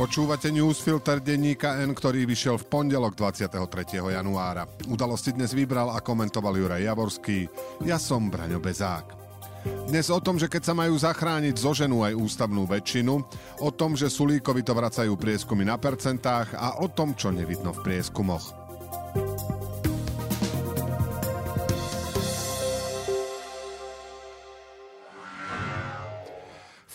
Počúvate newsfilter denníka N, ktorý vyšiel v pondelok 23. januára. Udalosti dnes vybral a komentoval Juraj Javorský. Ja som Braňo Bezák. Dnes o tom, že keď sa majú zachrániť zoženú aj ústavnú väčšinu, o tom, že Sulíkovi to vracajú prieskumy na percentách a o tom, čo nevidno v prieskumoch.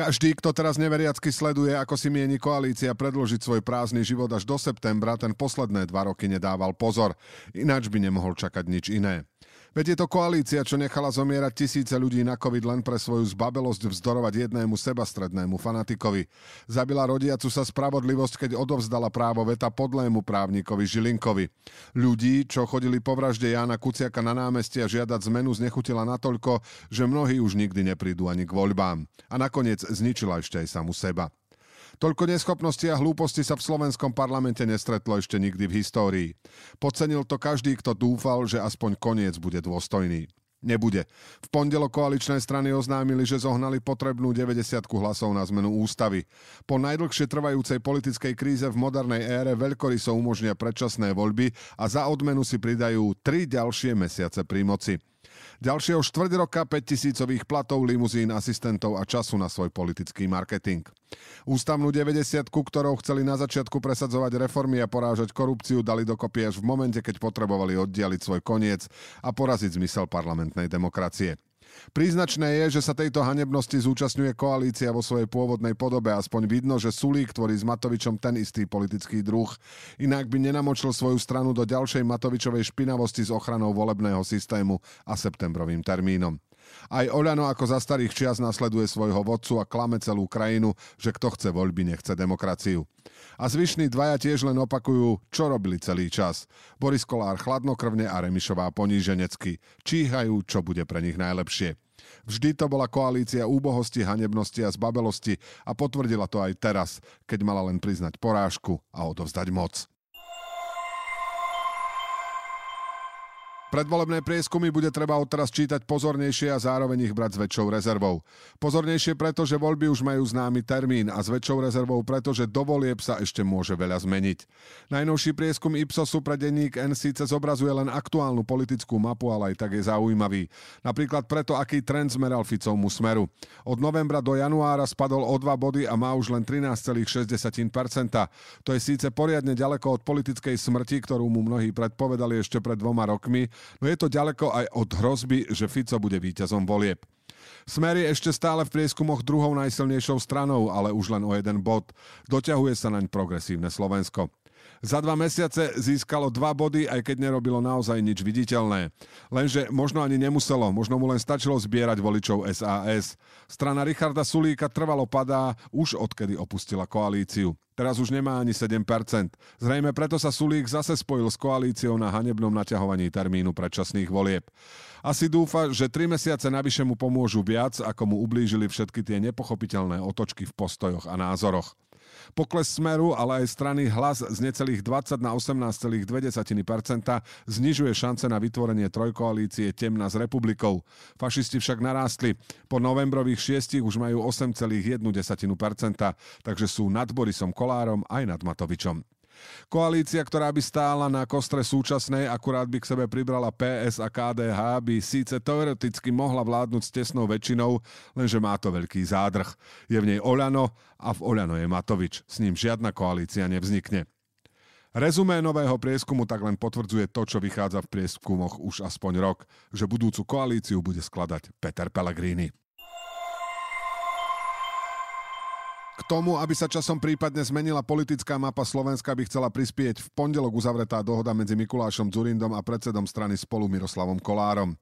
Každý, kto teraz neveriacky sleduje, ako si mieni koalícia predložiť svoj prázdny život až do septembra, ten posledné dva roky nedával pozor. Ináč by nemohol čakať nič iné. Veď je to koalícia, čo nechala zomierať tisíce ľudí na COVID len pre svoju zbabelosť vzdorovať jednému sebastrednému fanatikovi. Zabila rodiacu sa spravodlivosť, keď odovzdala právo veta podlému právnikovi Žilinkovi. Ľudí, čo chodili po vražde Jána Kuciaka na námestie a žiadať zmenu, znechutila natoľko, že mnohí už nikdy neprídu ani k voľbám. A nakoniec zničila ešte aj samu seba. Toľko neschopnosti a hlúposti sa v slovenskom parlamente nestretlo ešte nikdy v histórii. Podcenil to každý, kto dúfal, že aspoň koniec bude dôstojný. Nebude. V pondelok koaličné strany oznámili, že zohnali potrebnú 90 hlasov na zmenu ústavy. Po najdlhšie trvajúcej politickej kríze v modernej ére veľkoryso umožnia predčasné voľby a za odmenu si pridajú tri ďalšie mesiace pri moci. Ďalšieho štvrť roka 5 tisícových platov, limuzín, asistentov a času na svoj politický marketing. Ústavnú 90 ktorou chceli na začiatku presadzovať reformy a porážať korupciu, dali dokopy až v momente, keď potrebovali oddialiť svoj koniec a poraziť zmysel parlamentnej demokracie. Príznačné je, že sa tejto hanebnosti zúčastňuje koalícia vo svojej pôvodnej podobe. Aspoň vidno, že Sulík tvorí s Matovičom ten istý politický druh. Inak by nenamočil svoju stranu do ďalšej Matovičovej špinavosti s ochranou volebného systému a septembrovým termínom. Aj Oľano ako za starých čias nasleduje svojho vodcu a klame celú krajinu, že kto chce voľby, nechce demokraciu. A zvyšní dvaja tiež len opakujú, čo robili celý čas. Boris Kolár chladnokrvne a Remišová poníženecky. Číhajú, čo bude pre nich najlepšie. Vždy to bola koalícia úbohosti, hanebnosti a zbabelosti a potvrdila to aj teraz, keď mala len priznať porážku a odovzdať moc. Predvolebné prieskumy bude treba odteraz čítať pozornejšie a zároveň ich brať s väčšou rezervou. Pozornejšie preto, že voľby už majú známy termín a s väčšou rezervou preto, že do volieb sa ešte môže veľa zmeniť. Najnovší prieskum Ipsosu pre denník N síce zobrazuje len aktuálnu politickú mapu, ale aj tak je zaujímavý. Napríklad preto, aký trend zmeral Ficovmu smeru. Od novembra do januára spadol o 2 body a má už len 13,6%. To je síce poriadne ďaleko od politickej smrti, ktorú mu mnohí predpovedali ešte pred dvoma rokmi, no je to ďaleko aj od hrozby, že Fico bude víťazom volieb. Smer je ešte stále v prieskumoch druhou najsilnejšou stranou, ale už len o jeden bod. Doťahuje sa naň progresívne Slovensko. Za dva mesiace získalo dva body, aj keď nerobilo naozaj nič viditeľné. Lenže možno ani nemuselo, možno mu len stačilo zbierať voličov SAS. Strana Richarda Sulíka trvalo padá už odkedy opustila koalíciu. Teraz už nemá ani 7%. Zrejme preto sa Sulík zase spojil s koalíciou na hanebnom naťahovaní termínu predčasných volieb. Asi dúfa, že 3 mesiace navyše mu pomôžu viac, ako mu ublížili všetky tie nepochopiteľné otočky v postojoch a názoroch. Pokles smeru, ale aj strany hlas z necelých 20 na 18,2% znižuje šance na vytvorenie trojkoalície temna s republikou. Fašisti však narástli. Po novembrových šiestich už majú 8,1%, takže sú nad Borisom Kolárom aj nad Matovičom. Koalícia, ktorá by stála na kostre súčasnej, akurát by k sebe pribrala PS a KDH, by síce teoreticky mohla vládnuť s tesnou väčšinou, lenže má to veľký zádrh. Je v nej Oľano a v Oľano je Matovič. S ním žiadna koalícia nevznikne. Rezumé nového prieskumu tak len potvrdzuje to, čo vychádza v prieskumoch už aspoň rok, že budúcu koalíciu bude skladať Peter Pellegrini. K tomu, aby sa časom prípadne zmenila politická mapa Slovenska, by chcela prispieť v pondelok uzavretá dohoda medzi Mikulášom Zurindom a predsedom strany spolu Miroslavom Kolárom.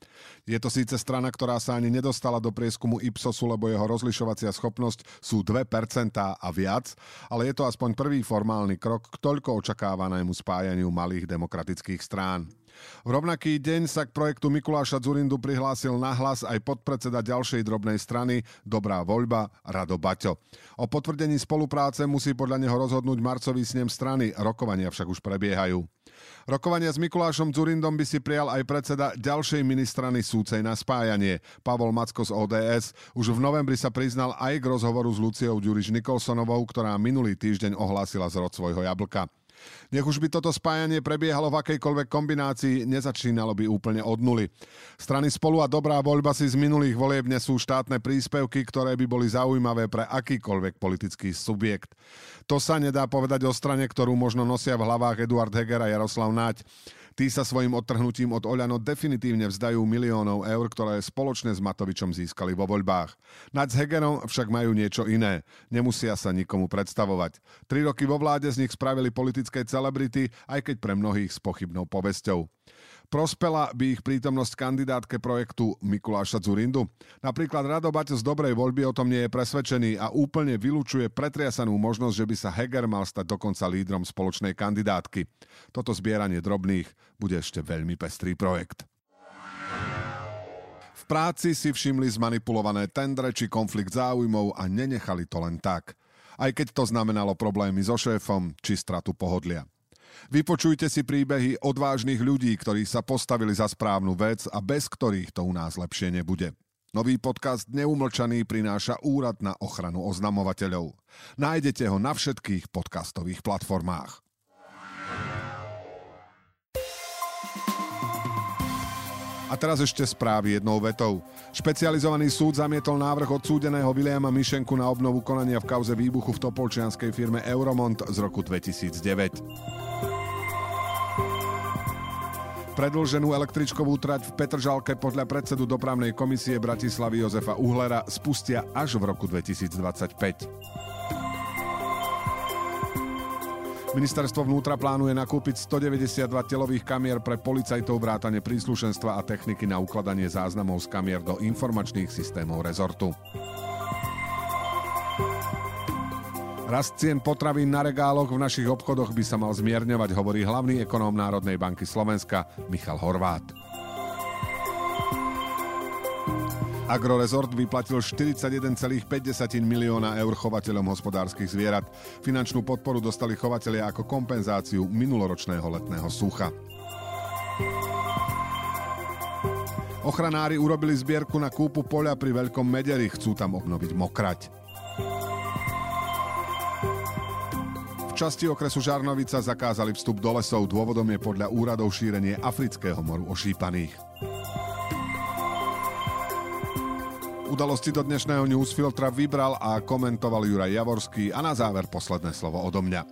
Je to síce strana, ktorá sa ani nedostala do prieskumu Ipsosu, lebo jeho rozlišovacia schopnosť sú 2% a viac, ale je to aspoň prvý formálny krok k toľko očakávanému spájaniu malých demokratických strán. V rovnaký deň sa k projektu Mikuláša Zurindu prihlásil nahlas aj podpredseda ďalšej drobnej strany Dobrá voľba Rado Baťo. O potvrdení spolupráce musí podľa neho rozhodnúť marcový snem strany, rokovania však už prebiehajú. Rokovania s Mikulášom Zurindom by si prijal aj predseda ďalšej ministrany súcej na spájanie, Pavol Macko z ODS. Už v novembri sa priznal aj k rozhovoru s Luciou Ďuriš Nikolsonovou, ktorá minulý týždeň ohlásila zrod svojho jablka. Nech už by toto spájanie prebiehalo v akejkoľvek kombinácii, nezačínalo by úplne od nuly. Strany spolu a dobrá voľba si z minulých volieb nesú štátne príspevky, ktoré by boli zaujímavé pre akýkoľvek politický subjekt. To sa nedá povedať o strane, ktorú možno nosia v hlavách Eduard Heger a Jaroslav Naď. Tí sa svojim odtrhnutím od Oľano definitívne vzdajú miliónov eur, ktoré spoločne s Matovičom získali vo voľbách. Nad Hegerom však majú niečo iné. Nemusia sa nikomu predstavovať. Tri roky vo vláde z nich spravili politické celebrity, aj keď pre mnohých s pochybnou povesťou. Prospela by ich prítomnosť kandidátke projektu Mikuláša Zurindu? Napríklad Rado Baťo z dobrej voľby o tom nie je presvedčený a úplne vylučuje pretriasanú možnosť, že by sa Heger mal stať dokonca lídrom spoločnej kandidátky. Toto zbieranie drobných bude ešte veľmi pestrý projekt. V práci si všimli zmanipulované tendre či konflikt záujmov a nenechali to len tak. Aj keď to znamenalo problémy so šéfom či stratu pohodlia. Vypočujte si príbehy odvážnych ľudí, ktorí sa postavili za správnu vec a bez ktorých to u nás lepšie nebude. Nový podcast Neumlčaný prináša Úrad na ochranu oznamovateľov. Nájdete ho na všetkých podcastových platformách. A teraz ešte správy jednou vetou. Špecializovaný súd zamietol návrh odsúdeného Viliama Mišenku na obnovu konania v kauze výbuchu v topolčianskej firme Euromont z roku 2009. Predlženú električkovú trať v Petržalke podľa predsedu dopravnej komisie Bratislavy Jozefa Uhlera spustia až v roku 2025. Ministerstvo vnútra plánuje nakúpiť 192 telových kamier pre policajtov vrátane príslušenstva a techniky na ukladanie záznamov z kamier do informačných systémov rezortu. Rast cien potravín na regáloch v našich obchodoch by sa mal zmierňovať, hovorí hlavný ekonóm Národnej banky Slovenska Michal Horvát. Agrorezort vyplatil 41,5 milióna eur chovateľom hospodárskych zvierat. Finančnú podporu dostali chovatelia ako kompenzáciu minuloročného letného sucha. Ochranári urobili zbierku na kúpu poľa pri Veľkom Mederi, chcú tam obnoviť mokrať. Časti okresu Žarnovica zakázali vstup do lesov, dôvodom je podľa úradov šírenie afrického moru ošípaných. Udalosti do dnešného newsfiltra vybral a komentoval Juraj Javorský a na záver posledné slovo odo mňa.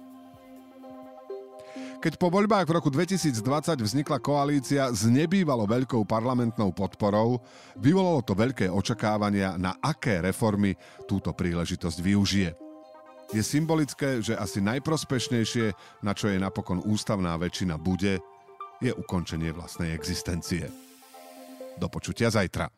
Keď po voľbách v roku 2020 vznikla koalícia s nebývalo veľkou parlamentnou podporou, vyvolalo to veľké očakávania, na aké reformy túto príležitosť využije. Je symbolické, že asi najprospešnejšie, na čo je napokon ústavná väčšina bude, je ukončenie vlastnej existencie. Do počutia zajtra.